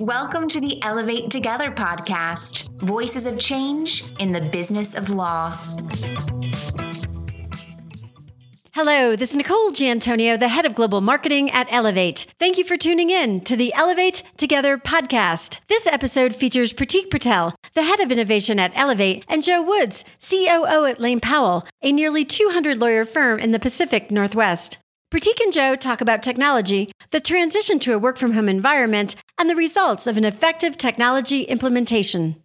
Welcome to the Elevate Together podcast Voices of Change in the Business of Law. Hello, this is Nicole Giantonio, the head of global marketing at Elevate. Thank you for tuning in to the Elevate Together podcast. This episode features Pratik Patel, the head of innovation at Elevate, and Joe Woods, COO at Lane Powell, a nearly 200 lawyer firm in the Pacific Northwest. Pratik and Joe talk about technology, the transition to a work from home environment, and the results of an effective technology implementation.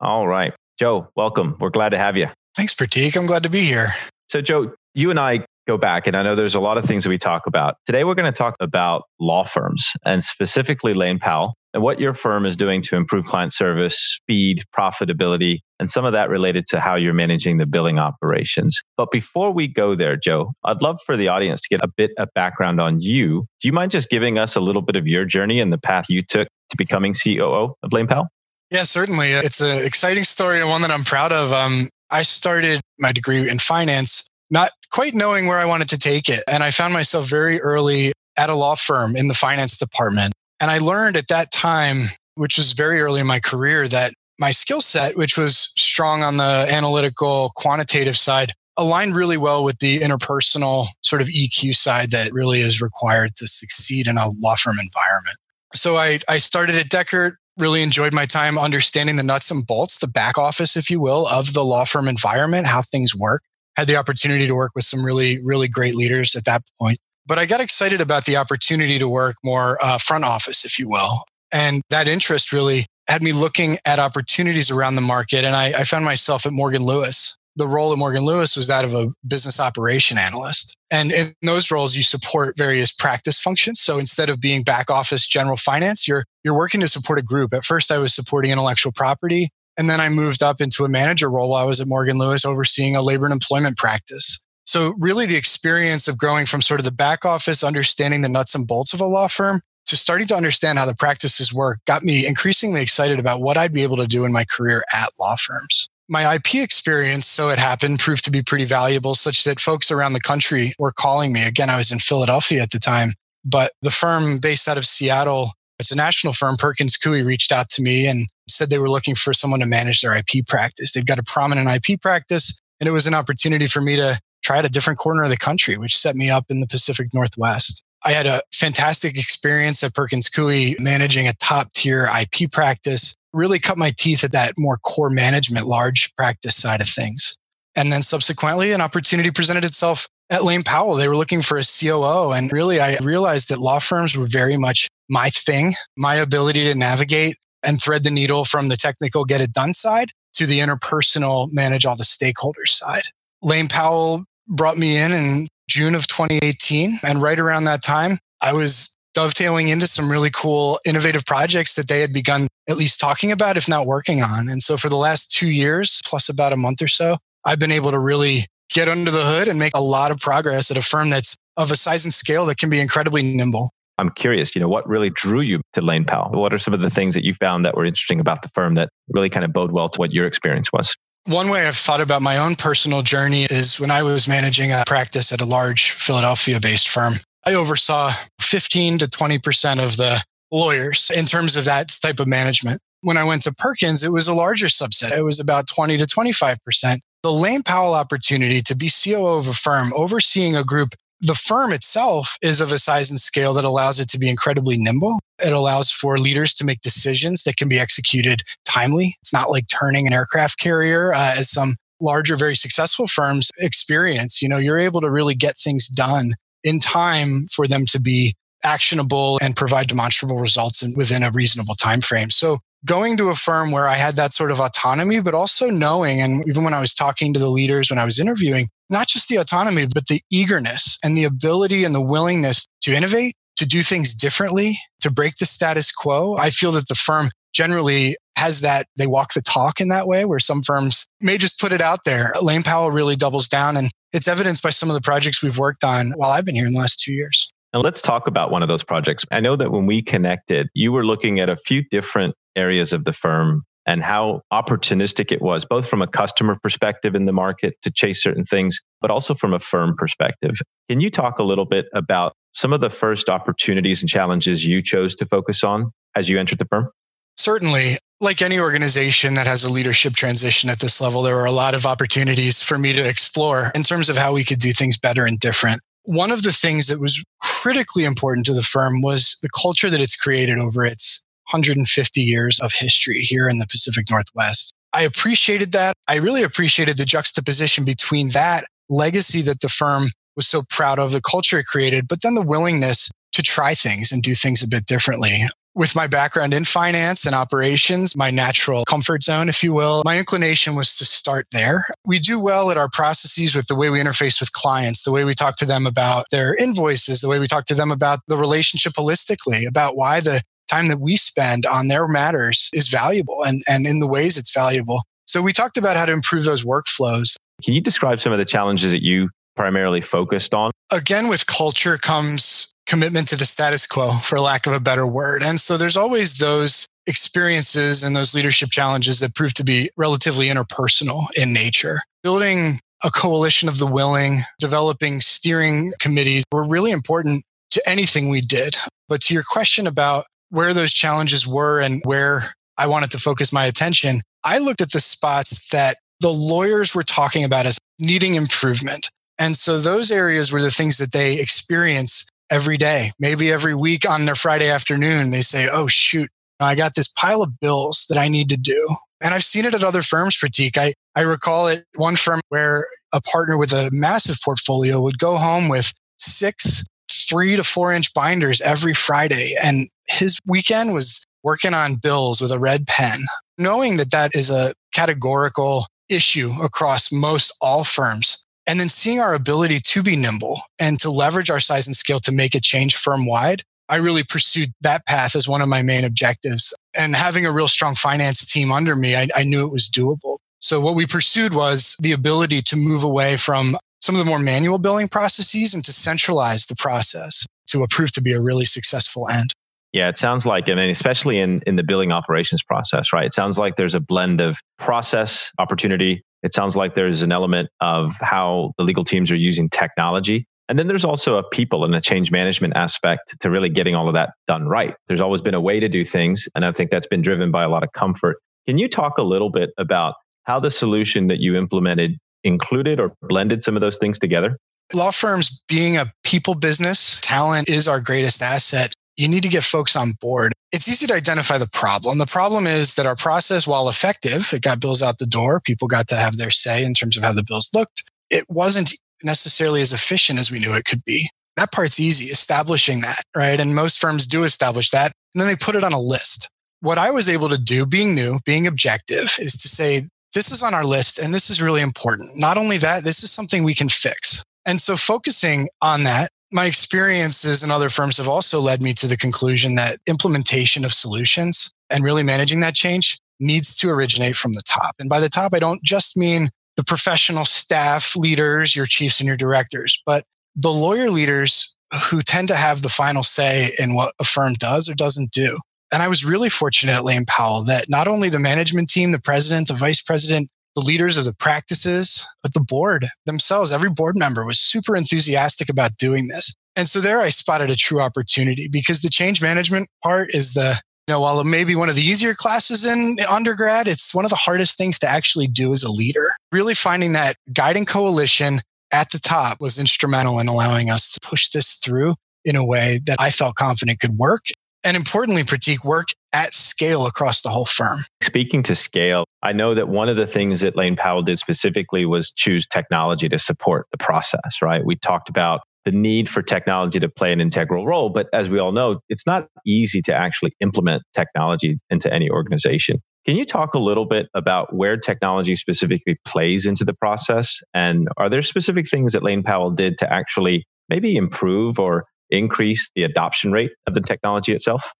All right. Joe, welcome. We're glad to have you. Thanks, Pratik. I'm glad to be here. So, Joe, you and I go back, and I know there's a lot of things that we talk about. Today, we're going to talk about law firms and specifically Lane Powell and what your firm is doing to improve client service, speed, profitability, and some of that related to how you're managing the billing operations. But before we go there, Joe, I'd love for the audience to get a bit of background on you. Do you mind just giving us a little bit of your journey and the path you took to becoming COO of Powell? Yeah, certainly. It's an exciting story and one that I'm proud of. Um, I started my degree in finance not quite knowing where I wanted to take it. And I found myself very early at a law firm in the finance department. And I learned at that time, which was very early in my career, that my skill set, which was strong on the analytical, quantitative side, aligned really well with the interpersonal sort of EQ side that really is required to succeed in a law firm environment. So I, I started at Dechert, really enjoyed my time understanding the nuts and bolts, the back office, if you will, of the law firm environment, how things work had the opportunity to work with some really, really great leaders at that point. But I got excited about the opportunity to work more uh, front office, if you will. And that interest really had me looking at opportunities around the market. And I, I found myself at Morgan Lewis. The role at Morgan Lewis was that of a business operation analyst. And in those roles, you support various practice functions. So instead of being back office general finance, you're, you're working to support a group. At first, I was supporting intellectual property. And then I moved up into a manager role while I was at Morgan Lewis overseeing a labor and employment practice. So really the experience of growing from sort of the back office, understanding the nuts and bolts of a law firm to starting to understand how the practices work got me increasingly excited about what I'd be able to do in my career at law firms. My IP experience, so it happened, proved to be pretty valuable, such that folks around the country were calling me. Again, I was in Philadelphia at the time, but the firm based out of Seattle, it's a national firm, Perkins Coie, reached out to me and said they were looking for someone to manage their IP practice. They've got a prominent IP practice, and it was an opportunity for me to at a different corner of the country, which set me up in the Pacific Northwest. I had a fantastic experience at Perkins Coie managing a top tier IP practice, really cut my teeth at that more core management, large practice side of things. And then subsequently, an opportunity presented itself at Lane Powell. They were looking for a COO. And really, I realized that law firms were very much my thing, my ability to navigate and thread the needle from the technical get it done side to the interpersonal manage all the stakeholders side. Lane Powell brought me in in June of 2018. And right around that time, I was dovetailing into some really cool innovative projects that they had begun at least talking about, if not working on. And so for the last two years, plus about a month or so, I've been able to really get under the hood and make a lot of progress at a firm that's of a size and scale that can be incredibly nimble. I'm curious, you know, what really drew you to Lane Powell? What are some of the things that you found that were interesting about the firm that really kind of bode well to what your experience was? One way I've thought about my own personal journey is when I was managing a practice at a large Philadelphia based firm. I oversaw 15 to 20% of the lawyers in terms of that type of management. When I went to Perkins, it was a larger subset. It was about 20 to 25%. The Lane Powell opportunity to be COO of a firm overseeing a group the firm itself is of a size and scale that allows it to be incredibly nimble. It allows for leaders to make decisions that can be executed timely. It's not like turning an aircraft carrier uh, as some larger, very successful firms experience. You know, you're able to really get things done in time for them to be actionable and provide demonstrable results in, within a reasonable time frame. So going to a firm where I had that sort of autonomy, but also knowing, and even when I was talking to the leaders, when I was interviewing, not just the autonomy, but the eagerness and the ability and the willingness to innovate, to do things differently, to break the status quo. I feel that the firm generally has that, they walk the talk in that way, where some firms may just put it out there. Lane Powell really doubles down, and it's evidenced by some of the projects we've worked on while I've been here in the last two years. And let's talk about one of those projects. I know that when we connected, you were looking at a few different areas of the firm and how opportunistic it was, both from a customer perspective in the market to chase certain things, but also from a firm perspective. Can you talk a little bit about some of the first opportunities and challenges you chose to focus on as you entered the firm? Certainly. Like any organization that has a leadership transition at this level, there were a lot of opportunities for me to explore in terms of how we could do things better and different. One of the things that was critically important to the firm was the culture that it's created over its 150 years of history here in the Pacific Northwest. I appreciated that. I really appreciated the juxtaposition between that legacy that the firm was so proud of, the culture it created, but then the willingness to try things and do things a bit differently. With my background in finance and operations, my natural comfort zone, if you will, my inclination was to start there. We do well at our processes with the way we interface with clients, the way we talk to them about their invoices, the way we talk to them about the relationship holistically, about why the time that we spend on their matters is valuable and, and in the ways it's valuable. So we talked about how to improve those workflows. Can you describe some of the challenges that you primarily focused on? Again, with culture comes commitment to the status quo, for lack of a better word. And so there's always those experiences and those leadership challenges that prove to be relatively interpersonal in nature. Building a coalition of the willing, developing steering committees were really important to anything we did. But to your question about where those challenges were and where I wanted to focus my attention, I looked at the spots that the lawyers were talking about as needing improvement. And so those areas were the things that they experience every day, maybe every week on their Friday afternoon. They say, Oh, shoot, I got this pile of bills that I need to do. And I've seen it at other firms, Pratik. I, I recall it one firm where a partner with a massive portfolio would go home with six three to four inch binders every Friday. And his weekend was working on bills with a red pen, knowing that that is a categorical issue across most all firms and then seeing our ability to be nimble and to leverage our size and scale to make a change firm wide, I really pursued that path as one of my main objectives. And having a real strong finance team under me, I, I knew it was doable. So what we pursued was the ability to move away from some of the more manual billing processes and to centralize the process to prove to be a really successful end. Yeah, it sounds like, I mean, especially in, in the billing operations process, right? It sounds like there's a blend of process opportunity, it sounds like there's an element of how the legal teams are using technology. And then there's also a people and a change management aspect to really getting all of that done right. There's always been a way to do things. And I think that's been driven by a lot of comfort. Can you talk a little bit about how the solution that you implemented included or blended some of those things together? Law firms being a people business, talent is our greatest asset you need to get folks on board. It's easy to identify the problem. The problem is that our process, while effective, it got bills out the door. People got to have their say in terms of how the bills looked. It wasn't necessarily as efficient as we knew it could be. That part's easy, establishing that, right? And most firms do establish that. And then they put it on a list. What I was able to do, being new, being objective, is to say, this is on our list and this is really important. Not only that, this is something we can fix. And so focusing on that my experiences in other firms have also led me to the conclusion that implementation of solutions and really managing that change needs to originate from the top. And by the top, I don't just mean the professional staff leaders, your chiefs and your directors, but the lawyer leaders who tend to have the final say in what a firm does or doesn't do. And I was really fortunate at Lane Powell that not only the management team, the president, the vice president, the leaders of the practices, but the board themselves, every board member was super enthusiastic about doing this. And so there I spotted a true opportunity because the change management part is the, you know, while it may be one of the easier classes in undergrad, it's one of the hardest things to actually do as a leader. Really finding that guiding coalition at the top was instrumental in allowing us to push this through in a way that I felt confident could work and importantly, Pratik, work at scale across the whole firm. Speaking to scale, I know that one of the things that Lane Powell did specifically was choose technology to support the process, right? We talked about the need for technology to play an integral role. But as we all know, it's not easy to actually implement technology into any organization. Can you talk a little bit about where technology specifically plays into the process? And are there specific things that Lane Powell did to actually maybe improve or increase the adoption rate of the technology itself?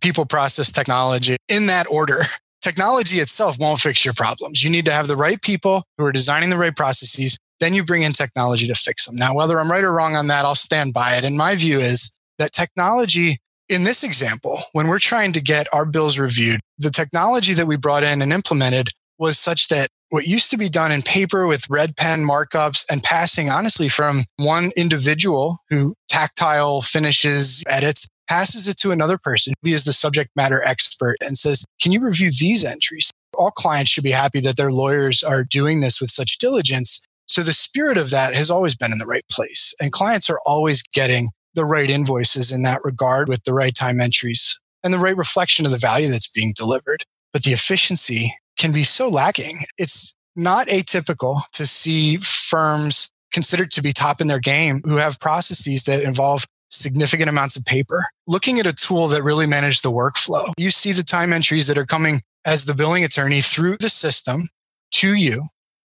People, process, technology in that order. Technology itself won't fix your problems. You need to have the right people who are designing the right processes. Then you bring in technology to fix them. Now, whether I'm right or wrong on that, I'll stand by it. And my view is that technology in this example, when we're trying to get our bills reviewed, the technology that we brought in and implemented was such that what used to be done in paper with red pen markups and passing honestly from one individual who tactile finishes edits passes it to another person who is the subject matter expert and says, Can you review these entries? All clients should be happy that their lawyers are doing this with such diligence. So the spirit of that has always been in the right place. And clients are always getting the right invoices in that regard with the right time entries and the right reflection of the value that's being delivered. But the efficiency can be so lacking. It's not atypical to see firms considered to be top in their game who have processes that involve significant amounts of paper. Looking at a tool that really manages the workflow, you see the time entries that are coming as the billing attorney through the system to you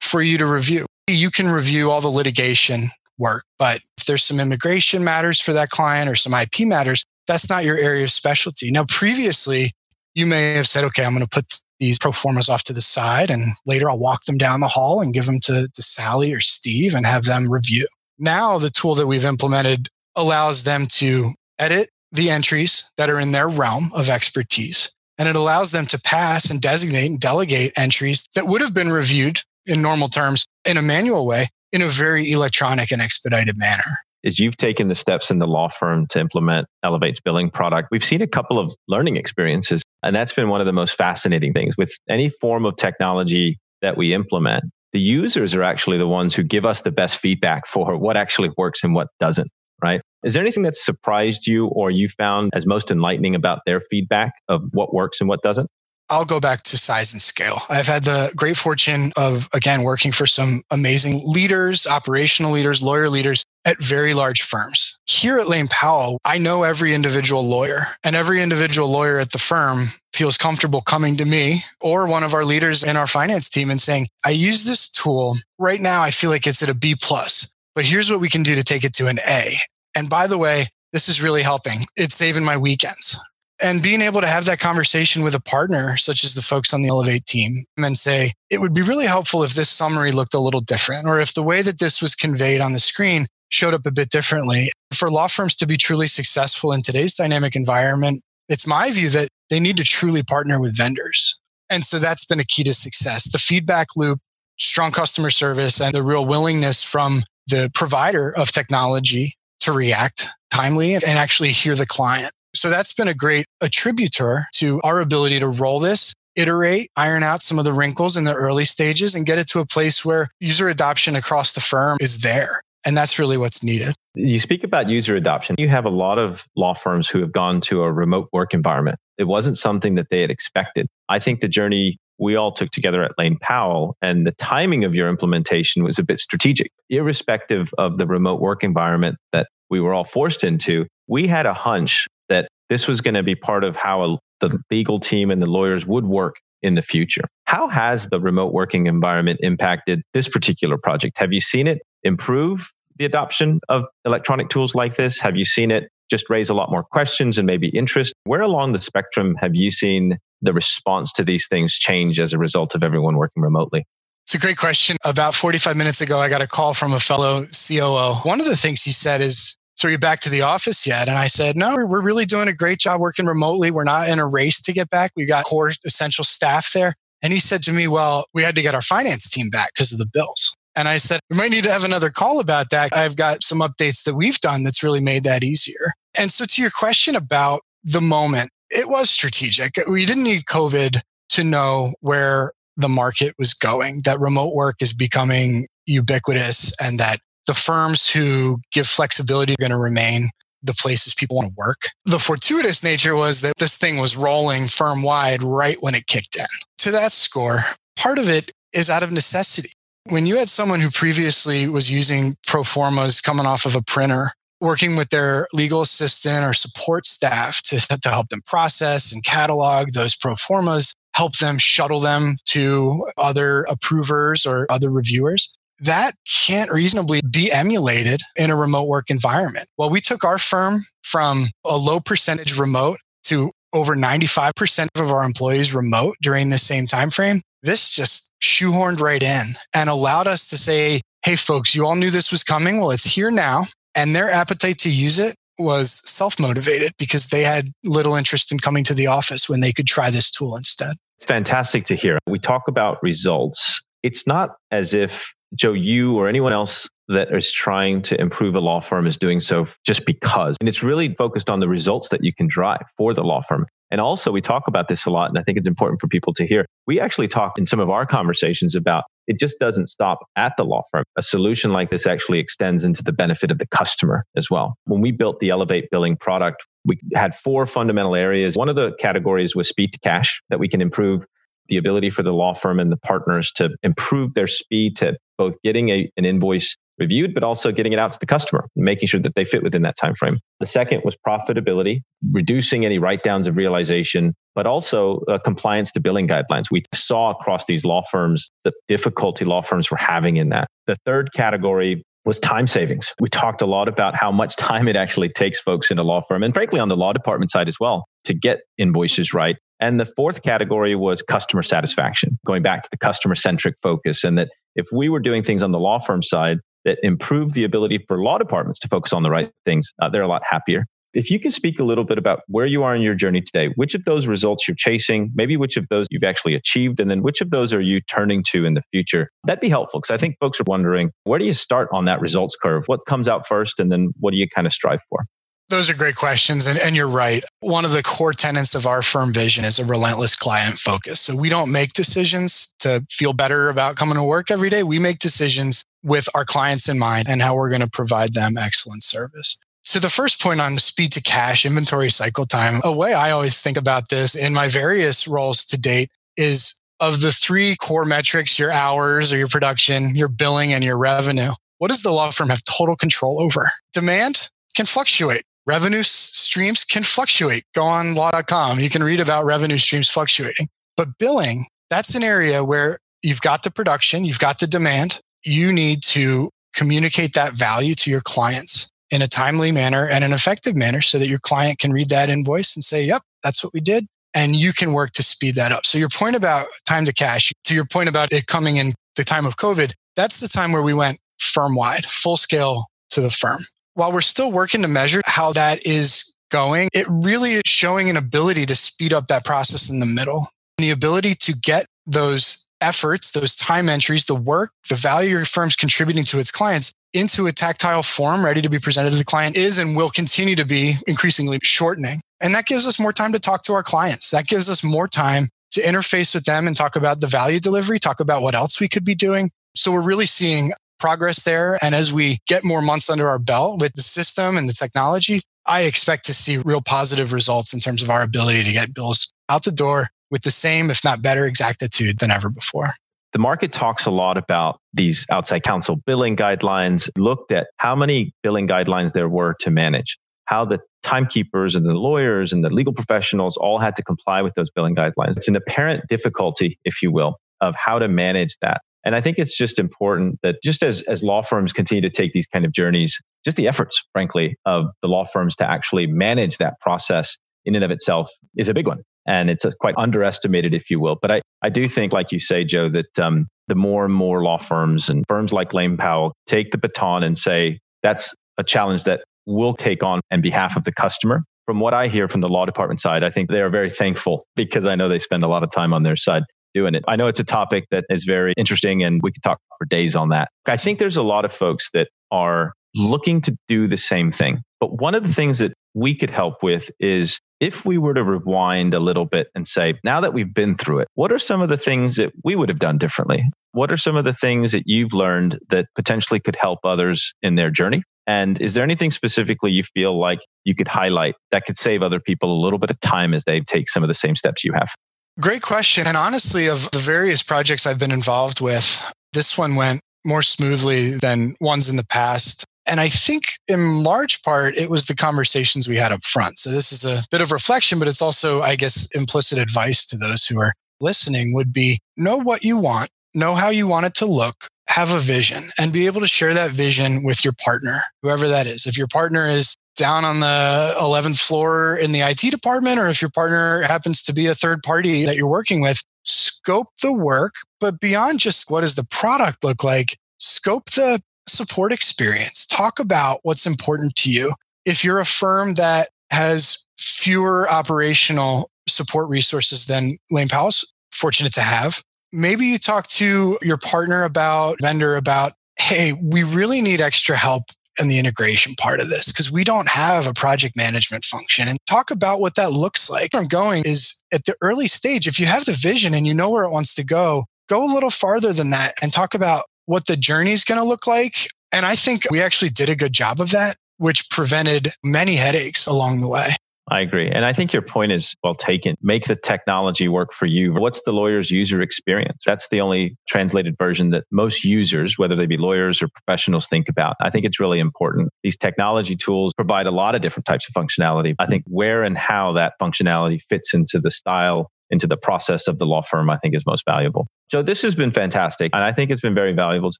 for you to review. You can review all the litigation work, but if there's some immigration matters for that client or some IP matters, that's not your area of specialty. Now, previously, you may have said, okay, I'm going to put these pro formas off to the side and later I'll walk them down the hall and give them to, to Sally or Steve and have them review. Now, the tool that we've implemented allows them to edit the entries that are in their realm of expertise. And it allows them to pass and designate and delegate entries that would have been reviewed in normal terms in a manual way in a very electronic and expedited manner. As you've taken the steps in the law firm to implement Elevate's billing product, we've seen a couple of learning experiences. And that's been one of the most fascinating things with any form of technology that we implement. The users are actually the ones who give us the best feedback for what actually works and what doesn't right? Is there anything that surprised you or you found as most enlightening about their feedback of what works and what doesn't? I'll go back to size and scale. I've had the great fortune of, again, working for some amazing leaders, operational leaders, lawyer leaders at very large firms. Here at Lane Powell, I know every individual lawyer, and every individual lawyer at the firm feels comfortable coming to me or one of our leaders in our finance team and saying, I use this tool. Right now, I feel like it's at a B plus but here's what we can do to take it to an A. And by the way, this is really helping. It's saving my weekends. And being able to have that conversation with a partner, such as the folks on the Elevate team, and say, it would be really helpful if this summary looked a little different, or if the way that this was conveyed on the screen showed up a bit differently. For law firms to be truly successful in today's dynamic environment, it's my view that they need to truly partner with vendors. And so that's been a key to success. The feedback loop, strong customer service, and the real willingness from the provider of technology to react timely and actually hear the client. So that's been a great attributor to our ability to roll this, iterate, iron out some of the wrinkles in the early stages and get it to a place where user adoption across the firm is there. And that's really what's needed. You speak about user adoption. You have a lot of law firms who have gone to a remote work environment. It wasn't something that they had expected. I think the journey we all took together at Lane Powell. And the timing of your implementation was a bit strategic. Irrespective of the remote work environment that we were all forced into, we had a hunch that this was going to be part of how a, the legal team and the lawyers would work in the future. How has the remote working environment impacted this particular project? Have you seen it improve the adoption of electronic tools like this? Have you seen it just raise a lot more questions and maybe interest? Where along the spectrum have you seen the response to these things change as a result of everyone working remotely? It's a great question. About 45 minutes ago, I got a call from a fellow COO. One of the things he said is, So are you back to the office yet? And I said, No, we're really doing a great job working remotely. We're not in a race to get back. We've got core essential staff there. And he said to me, Well, we had to get our finance team back because of the bills. And I said, We might need to have another call about that. I've got some updates that we've done that's really made that easier. And so, to your question about the moment, it was strategic. We didn't need COVID to know where the market was going, that remote work is becoming ubiquitous and that the firms who give flexibility are going to remain the places people want to work. The fortuitous nature was that this thing was rolling firm wide right when it kicked in. To that score, part of it is out of necessity. When you had someone who previously was using pro formas coming off of a printer working with their legal assistant or support staff to, to help them process and catalog those pro formas, help them shuttle them to other approvers or other reviewers. That can't reasonably be emulated in a remote work environment. Well, we took our firm from a low percentage remote to over 95% of our employees remote during the same time frame. This just shoehorned right in and allowed us to say, Hey, folks, you all knew this was coming. Well, it's here now. And their appetite to use it was self motivated because they had little interest in coming to the office when they could try this tool instead. It's fantastic to hear. We talk about results. it's not as if Joe, you or anyone else that is trying to improve a law firm is doing so just because. And it's really focused on the results that you can drive for the law firm. And also, we talk about this a lot, and I think it's important for people to hear. We actually talk in some of our conversations about it just doesn't stop at the law firm. A solution like this actually extends into the benefit of the customer as well. When we built the Elevate billing product, we had four fundamental areas. One of the categories was speed to cash that we can improve the ability for the law firm and the partners to improve their speed to both getting a, an invoice reviewed, but also getting it out to the customer, making sure that they fit within that time frame. The second was profitability, reducing any write downs of realization, but also uh, compliance to billing guidelines. We saw across these law firms the difficulty law firms were having in that. The third category was time savings. We talked a lot about how much time it actually takes folks in a law firm and frankly on the law department side as well to get invoices right. And the fourth category was customer satisfaction, going back to the customer centric focus. And that if we were doing things on the law firm side that improve the ability for law departments to focus on the right things, uh, they're a lot happier. If you can speak a little bit about where you are in your journey today, which of those results you're chasing, maybe which of those you've actually achieved, and then which of those are you turning to in the future, that'd be helpful because I think folks are wondering where do you start on that results curve? What comes out first, and then what do you kind of strive for? Those are great questions. And, and, you're right. One of the core tenets of our firm vision is a relentless client focus. So we don't make decisions to feel better about coming to work every day. We make decisions with our clients in mind and how we're going to provide them excellent service. So the first point on speed to cash, inventory cycle time, a way I always think about this in my various roles to date is of the three core metrics, your hours or your production, your billing and your revenue. What does the law firm have total control over? Demand can fluctuate revenue streams can fluctuate. Go on law.com. You can read about revenue streams fluctuating. But billing, that's an area where you've got the production, you've got the demand. You need to communicate that value to your clients in a timely manner and an effective manner so that your client can read that invoice and say, yep, that's what we did. And you can work to speed that up. So your point about time to cash, to your point about it coming in the time of COVID, that's the time where we went firm wide, full scale to the firm while we're still working to measure how that is going, it really is showing an ability to speed up that process in the middle. The ability to get those efforts, those time entries, the work, the value your firm's contributing to its clients into a tactile form ready to be presented to the client is and will continue to be increasingly shortening. And that gives us more time to talk to our clients. That gives us more time to interface with them and talk about the value delivery, talk about what else we could be doing. So we're really seeing progress there. And as we get more months under our belt with the system and the technology, I expect to see real positive results in terms of our ability to get bills out the door with the same, if not better, exactitude than ever before. The market talks a lot about these outside counsel billing guidelines, looked at how many billing guidelines there were to manage, how the timekeepers and the lawyers and the legal professionals all had to comply with those billing guidelines. It's an apparent difficulty, if you will, of how to manage that. And I think it's just important that just as, as law firms continue to take these kind of journeys, just the efforts, frankly, of the law firms to actually manage that process in and of itself is a big one. And it's quite underestimated, if you will. But I, I do think, like you say, Joe, that um, the more and more law firms and firms like Lane Powell take the baton and say, that's a challenge that we'll take on on behalf of the customer. From what I hear from the law department side, I think they are very thankful because I know they spend a lot of time on their side doing it. I know it's a topic that is very interesting and we could talk for days on that. I think there's a lot of folks that are looking to do the same thing. But one of the things that we could help with is if we were to rewind a little bit and say, now that we've been through it, what are some of the things that we would have done differently? What are some of the things that you've learned that potentially could help others in their journey? And is there anything specifically you feel like you could highlight that could save other people a little bit of time as they take some of the same steps you have? Great question. And honestly, of the various projects I've been involved with, this one went more smoothly than ones in the past. And I think in large part, it was the conversations we had up front. So this is a bit of reflection, but it's also, I guess, implicit advice to those who are listening would be know what you want, know how you want it to look, have a vision and be able to share that vision with your partner, whoever that is. If your partner is down on the 11th floor in the IT department, or if your partner happens to be a third party that you're working with, scope the work. But beyond just what does the product look like, scope the support experience. Talk about what's important to you. If you're a firm that has fewer operational support resources than Lane Powell's fortunate to have, maybe you talk to your partner about, vendor about, hey, we really need extra help in the integration part of this because we don't have a project management function and talk about what that looks like. Where I'm going is at the early stage, if you have the vision and you know where it wants to go, go a little farther than that and talk about what the journey is going to look like. And I think we actually did a good job of that, which prevented many headaches along the way. I agree. And I think your point is well taken. Make the technology work for you. What's the lawyer's user experience? That's the only translated version that most users, whether they be lawyers or professionals, think about. I think it's really important. These technology tools provide a lot of different types of functionality. I think where and how that functionality fits into the style, into the process of the law firm, I think is most valuable. So this has been fantastic. And I think it's been very valuable to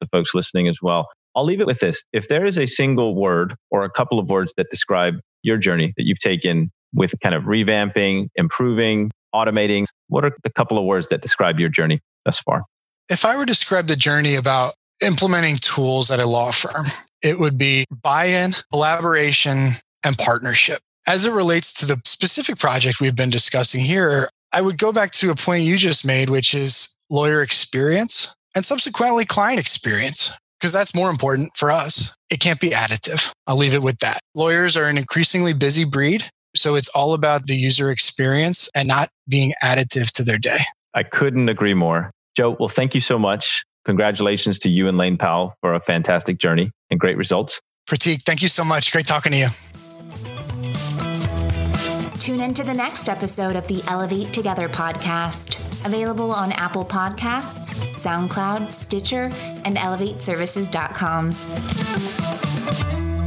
the folks listening as well. I'll leave it with this. If there is a single word or a couple of words that describe your journey that you've taken with kind of revamping, improving, automating, what are the couple of words that describe your journey thus far? If I were to describe the journey about implementing tools at a law firm, it would be buy in, collaboration, and partnership. As it relates to the specific project we've been discussing here, I would go back to a point you just made, which is lawyer experience and subsequently client experience because that's more important for us. It can't be additive. I'll leave it with that. Lawyers are an increasingly busy breed. So it's all about the user experience and not being additive to their day. I couldn't agree more. Joe, well, thank you so much. Congratulations to you and Lane Powell for a fantastic journey and great results. Pratik, thank you so much. Great talking to you. Tune in to the next episode of the Elevate Together podcast, available on Apple Podcasts, SoundCloud, Stitcher, and ElevateServices.com.